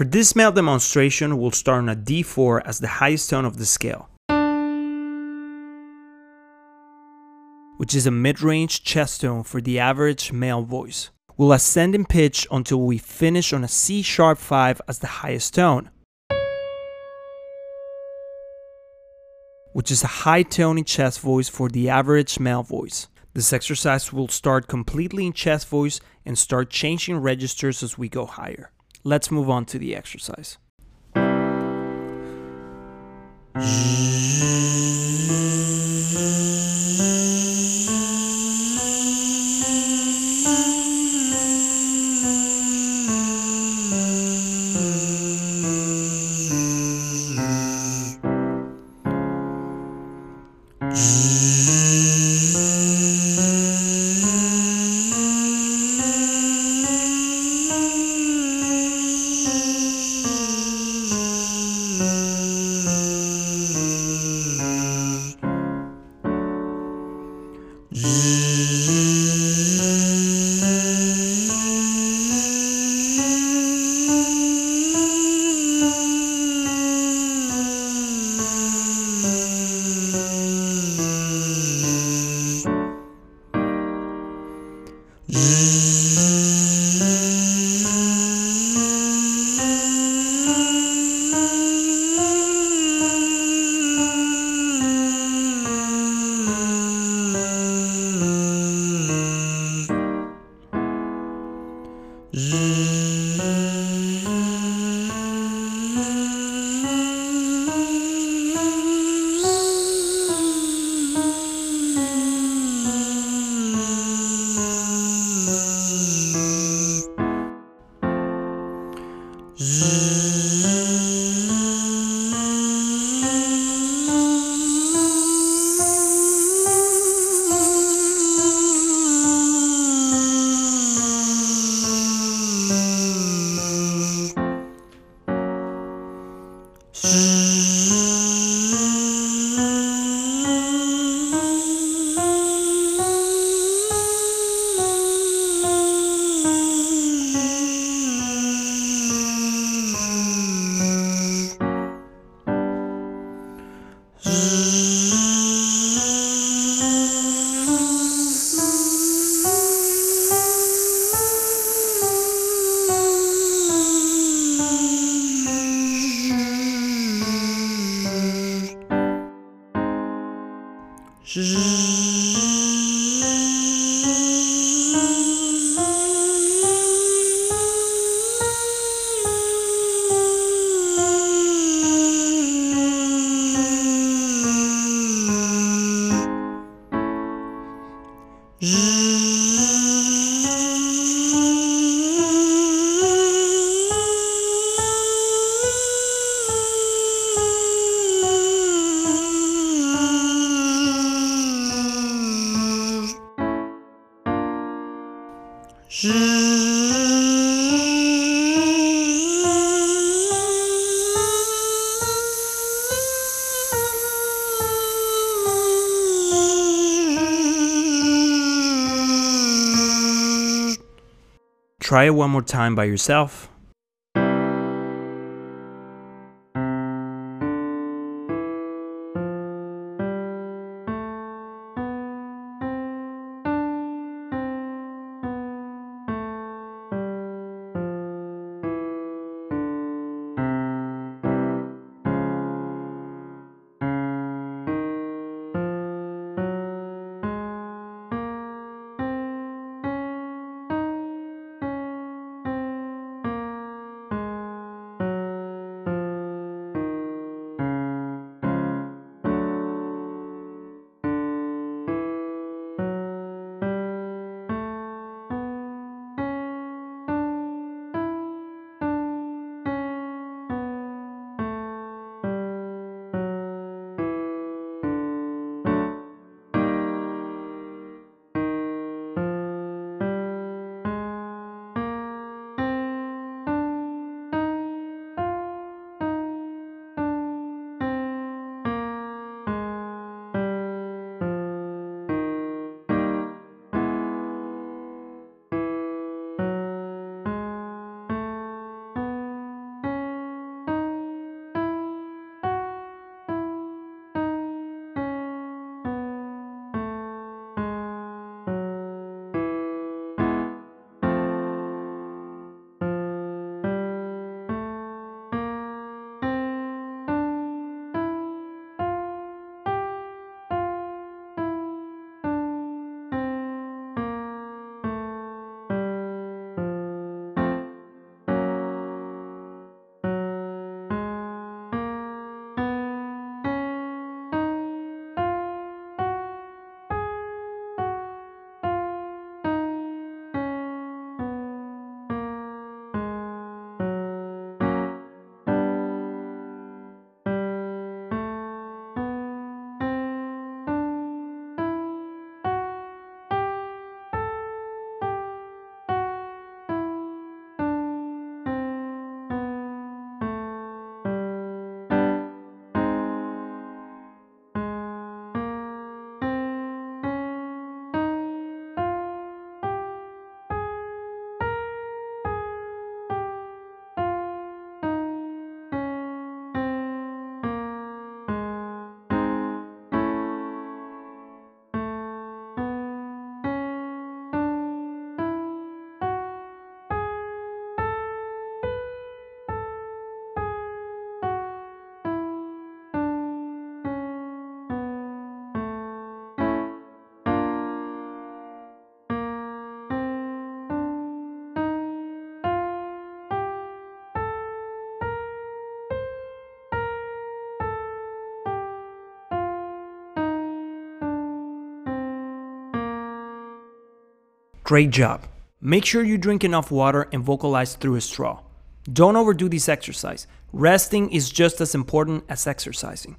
For this male demonstration, we'll start on a D4 as the highest tone of the scale, which is a mid-range chest tone for the average male voice. We'll ascend in pitch until we finish on a C sharp 5 as the highest tone, which is a high tone in chest voice for the average male voice. This exercise will start completely in chest voice and start changing registers as we go higher. Let's move on to the exercise. Zzz. Zzz. Try it one more time by yourself. Great job. Make sure you drink enough water and vocalize through a straw. Don't overdo this exercise. Resting is just as important as exercising.